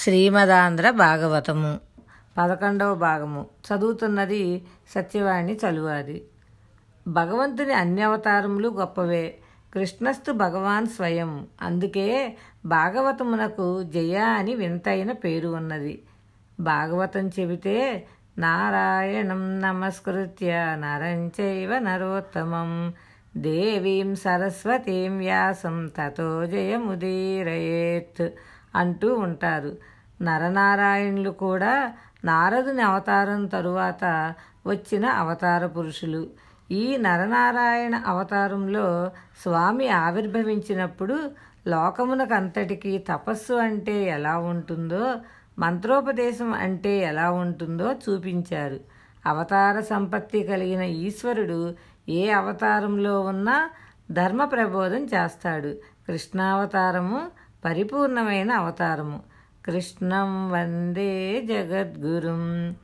శ్రీమదాంధ్ర భాగవతము. పదకొండవ భాగము. చదువుతున్నది సత్యవాణి చలువాది. భగవంతుని అన్ని అవతారములు గొప్పవే. కృష్ణస్తు భగవాన్ స్వయం. అందుకే భాగవతమునకు జయ అని వింతైన పేరు ఉన్నది. భాగవతం చెబితే నారాయణం నమస్కృత్య నరంచైవ నరోత్తమం. దేవీం సరస్వతీం వ్యాసం తతో జయముదీరయేత్. అంటూ ఉంటారు. నరనారాయణులు కూడా నారదుని అవతారం తరువాత వచ్చిన అవతార పురుషులు. ఈ నరనారాయణ అవతారంలో స్వామి ఆవిర్భవించినప్పుడు లోకమునకంతటికీ తపస్సు అంటే ఎలా ఉంటుందో మంత్రోపదేశం అంటే ఎలా ఉంటుందో చూపించారు. అవతార సంపత్తి కలిగిన ఈశ్వరుడు ఏ అవతారంలో ఉన్నా ధర్మ ప్రబోధం చేస్తాడు. కృష్ణావతారము పరిపూర్ణమైన అవతారము. కృష్ణం వందే జగద్గురుం.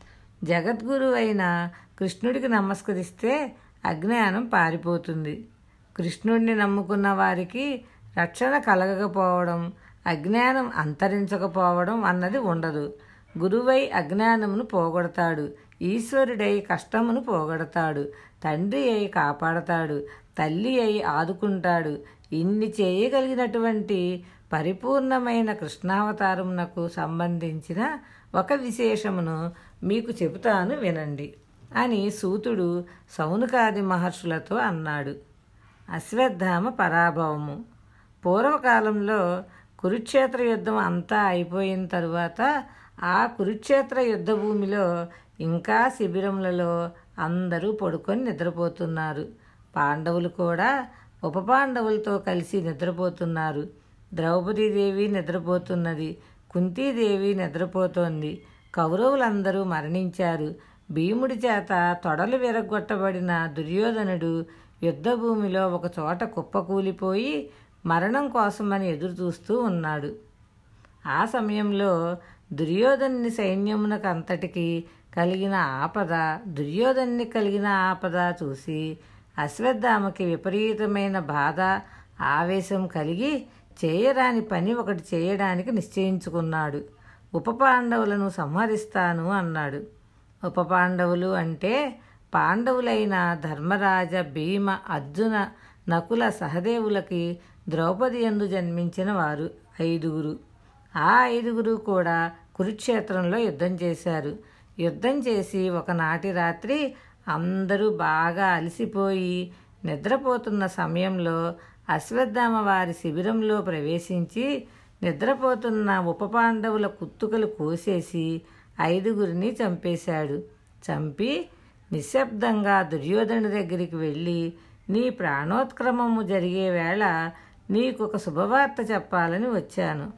జగద్గురు అయిన కృష్ణుడికి నమస్కరిస్తే అజ్ఞానం పారిపోతుంది. కృష్ణుడిని నమ్ముకున్న వారికి రక్షణ కలగకపోవడం అజ్ఞానం అంతరించకపోవడం అన్నది ఉండదు. గురువై అజ్ఞానమును పోగొడతాడు. ఈశ్వరుడై కష్టమును పోగొడతాడు. తండ్రి అయి కాపాడతాడు. తల్లి అయి ఆదుకుంటాడు. ఇన్ని చేయగలిగినటువంటి పరిపూర్ణమైన కృష్ణావతారమునకు సంబంధించిన ఒక విశేషమును మీకు చెబుతాను వినండి అని సూతుడు సౌనుకాది మహర్షులతో అన్నాడు. అశ్వత్థామ పరాభవము. పూర్వకాలంలో కురుక్షేత్ర యుద్ధం అంతా అయిపోయిన తరువాత ఆ కురుక్షేత్ర యుద్ధ భూమిలో ఇంకా శిబిరములలో అందరూ పడుకొని నిద్రపోతున్నారు. పాండవులు కూడా ఉప పాండవులతో కలిసి నిద్రపోతున్నారు. ద్రౌపదీదేవి నిద్రపోతున్నది. కుంతీదేవి నిద్రపోతోంది. కౌరవులందరూ మరణించారు. భీముడి చేత తొడలు విరగొట్టబడిన దుర్యోధనుడు యుద్ధభూమిలో ఒక చోట కుప్పకూలిపోయి మరణం కోసమని ఎదురు చూస్తూ ఉన్నాడు. ఆ సమయంలో దుర్యోధనుని సైన్యమునకు అంతటికి కలిగిన ఆపద దుర్యోధనుని కలిగిన ఆపద చూసి అశ్వత్థామకి విపరీతమైన బాధ ఆవేశం కలిగి చేయరాని పని ఒకటి చేయడానికి నిశ్చయించుకున్నాడు. ఉప పాండవులను సంహరిస్తాను అన్నాడు. ఉప పాండవులు అంటే పాండవులైన ధర్మరాజ భీమ అర్జున నకుల సహదేవులకి ద్రౌపది ఎందు జన్మించిన వారు ఐదుగురు. ఆ ఐదుగురు కూడా కురుక్షేత్రంలో యుద్ధం చేశారు. యుద్ధం చేసి ఒకనాటి రాత్రి అందరూ బాగా అలసిపోయి నిద్రపోతున్న సమయంలో అశ్వత్థామ వారి శిబిరంలో ప్రవేశించి నిద్రపోతున్న ఉప పాండవుల కుత్తుకలు కోసేసి ఐదుగురిని చంపేశాడు. చంపి నిశ్శబ్దంగా దుర్యోధను దగ్గరికి వెళ్ళి నీ ప్రాణోత్క్రమము జరిగే వేళ నీకు ఒక శుభవార్త చెప్పాలని వచ్చాను.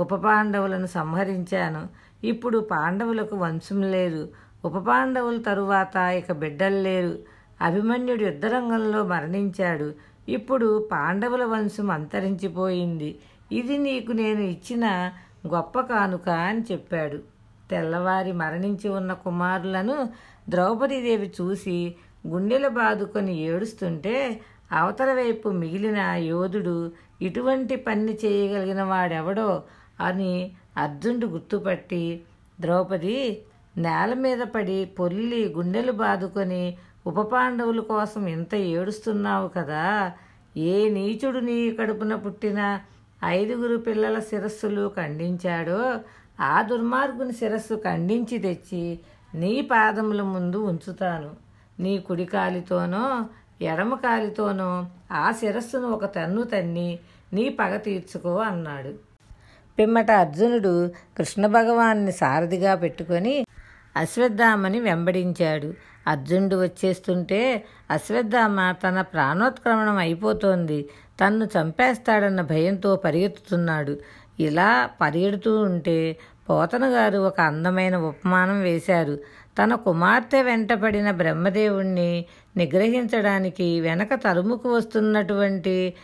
ఉప పాండవులను సంహరించాను. ఇప్పుడు పాండవులకు వంశం లేదు. ఉప పాండవుల తరువాత ఇక బిడ్డలు లేరు. అభిమన్యుడు యుద్ధరంగంలో మరణించాడు. ఇప్పుడు పాండవుల వంశం అంతరించిపోయింది. ఇది నీకు నేను ఇచ్చిన గొప్ప కానుక అని చెప్పాడు. తెల్లవారి మరణించి ఉన్న కుమారులను ద్రౌపదీదేవి చూసి గుండెలు బాదుకొని ఏడుస్తుంటే అవతల వైపు మిగిలిన యోధుడు ఇటువంటి పని చేయగలిగిన వాడెవడో అని అర్జునుడు గుర్తుపట్టి ద్రౌపది నేల మీద పడి పొల్లి గుండెలు బాదుకొని ఉప పాండవుల కోసం ఇంత ఏడుస్తున్నావు కదా? ఏ నీచుడు నీ కడుపున పుట్టిన ఐదుగురు పిల్లల శిరస్సులు ఖండించాడో ఆ దుర్మార్గుని శిరస్సు ఖండించి తెచ్చి నీ పాదముల ముందు ఉంచుతాను. నీ కుడి కాలితోనో ఎడమ కాలితోనో ఆ శిరస్సును ఒక తన్ను తన్ని నీ పగ తీర్చుకో అన్నాడు. పిమ్మట అర్జునుడు కృష్ణ భగవాన్ని సారథిగా పెట్టుకొని అశ్వత్థామని వెంబడించాడు. అర్జునుడు వచ్చేస్తుంటే అశ్వత్థామ తన ప్రాణోత్క్రమణం అయిపోతోంది. తన్ను చంపేస్తాడన్న భయంతో పరిగెత్తుతున్నాడు. ఇలా పరిగెడుతూ ఉంటే పోతనగారు ఒక అందమైన ఉపమానం వేశారు. తన కుమార్తె వెంటపడిన బ్రహ్మదేవుణ్ణి నిగ్రహించడానికి వెనక తరుముకు వస్తున్నటువంటి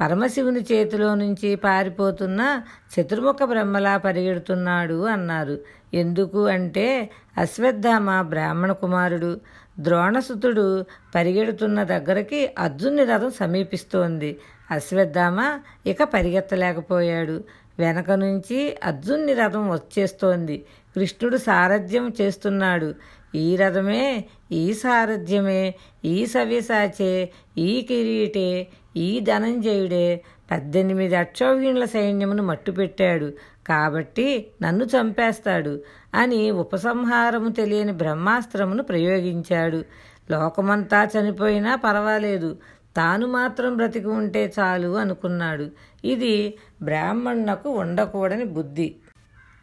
పరమశివుని చేతిలో నుంచి పారిపోతున్న చతుర్ముఖ బ్రహ్మలా పరిగెడుతున్నాడు అన్నారు. ఎందుకు అంటే అశ్వత్థామ బ్రాహ్మణ కుమారుడు ద్రోణసుతుడు పరిగెడుతున్న దగ్గరికి అర్జునుని రథం సమీపిస్తోంది. అశ్వత్థామ ఇక పరిగెత్తలేకపోయాడు. వెనక నుంచి అర్జున్ని రథం వచ్చేస్తోంది. కృష్ణుడు సారథ్యం చేస్తున్నాడు. ఈ రథమే ఈ సారథ్యమే ఈ సవ్యసాచే ఈ కిరీటే ఈ ధనంజయుడే. పద్దెనిమిది అక్షౌహిణుల సైన్యమును మట్టుపెట్టాడు. కాబట్టి నన్ను చంపేస్తాడు అని ఉపసంహారము తెలియని బ్రహ్మాస్త్రమును ప్రయోగించాడు. లోకమంతా చనిపోయినా పర్వాలేదు. తాను మాత్రం బ్రతికి ఉంటే చాలు అనుకున్నాడు. ఇది బ్రాహ్మణునకు ఉండకూడని బుద్ధి.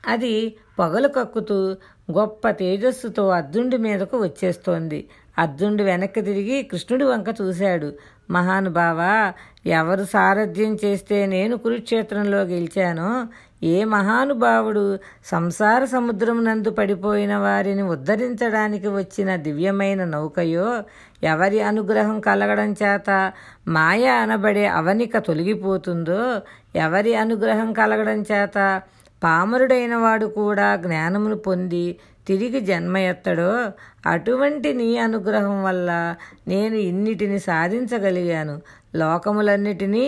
అది పొగలు కక్కుతూ గొప్ప తేజస్సుతో అర్జునుడి మీదకు వచ్చేస్తోంది. అర్జునుడు వెనక్కి తిరిగి కృష్ణుడి వంక చూశాడు. మహానుభావా ఎవరు సారథ్యం చేస్తే నేను కురుక్షేత్రంలో గెలిచానో? ఏ మహానుభావుడు సంసార సముద్రం నందు పడిపోయిన వారిని ఉద్ధరించడానికి వచ్చిన దివ్యమైన నౌకయో? ఎవరి అనుగ్రహం కలగడం చేత మాయ అనబడే అవనిక తొలగిపోతుందో? ఎవరి అనుగ్రహం కలగడం చేత పామరుడైన వాడు కూడా జ్ఞానమును పొంది తిరిగి జన్మ ఎత్తడో అటువంటి నీ అనుగ్రహం వల్ల నేను ఇన్నిటిని సాధించగలిగాను. లోకములన్నిటినీ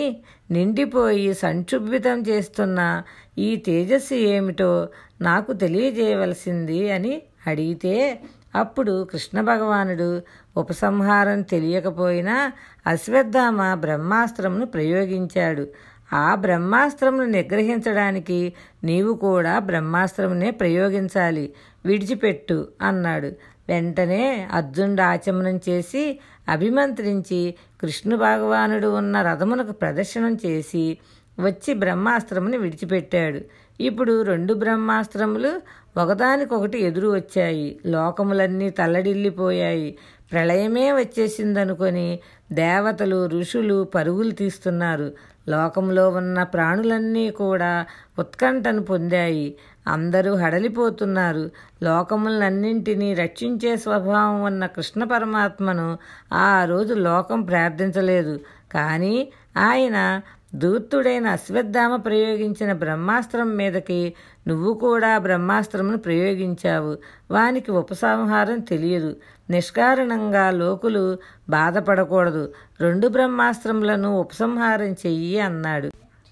నిండిపోయి సంక్షుభితం చేస్తున్న ఈ తేజస్సు ఏమిటో నాకు తెలియజేయవలసింది అని అడిగితే అప్పుడు కృష్ణ భగవానుడు ఉపసంహారం తెలియకపోయినా అశ్వత్థామ బ్రహ్మాస్త్రమును ప్రయోగించాడు. ఆ బ్రహ్మాస్త్రమును నిగ్రహించడానికి నీవు కూడా బ్రహ్మాస్త్రమునే ప్రయోగించాలి. విడిచిపెట్టు అన్నాడు. వెంటనే అర్జునుడు ఆచమనం చేసి అభిమంత్రించి కృష్ణు భగవానుడు ఉన్న రథమునకు ప్రదర్శనం చేసి వచ్చి బ్రహ్మాస్త్రముని విడిచిపెట్టాడు. ఇప్పుడు రెండు బ్రహ్మాస్త్రములు ఒకదానికొకటి ఎదురు వచ్చాయి. లోకములన్నీ తల్లడిల్లిపోయాయి. ప్రళయమే వచ్చేసిందనుకొని దేవతలు ఋషులు పరుగులు తీస్తున్నారు. లోకంలో ఉన్న ప్రాణులన్నీ కూడా ఉత్కంఠను పొందాయి. అందరూ హడలిపోతున్నారు. లోకములన్నింటినీ రక్షించే స్వభావం ఉన్న కృష్ణ పరమాత్మను ఆ రోజు లోకం ప్రార్థించలేదు. కానీ ఆయన దూత్తుడైన అశ్వత్థామ ప్రయోగించిన బ్రహ్మాస్త్రం మీదకి నువ్వు కూడా బ్రహ్మాస్త్రమును ప్రయోగించావు. వానికి ఉపసంహారం తెలియదు. నిష్కారణంగా లోకులు బాధపడకూడదు. రెండు బ్రహ్మాస్త్రములను ఉపసంహారం చెయ్యి అన్నాడు.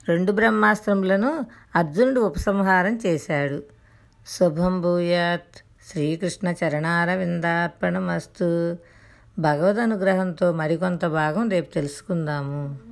రెండు బ్రహ్మాస్త్రములను అర్జునుడు ఉపసంహారం చేశాడు. శుభం భూయాత్. శ్రీకృష్ణ చరణారవిందార్పణమస్తు. భగవద్ అనుగ్రహంతో మరికొంత భాగం రేపు తెలుసుకుందాము.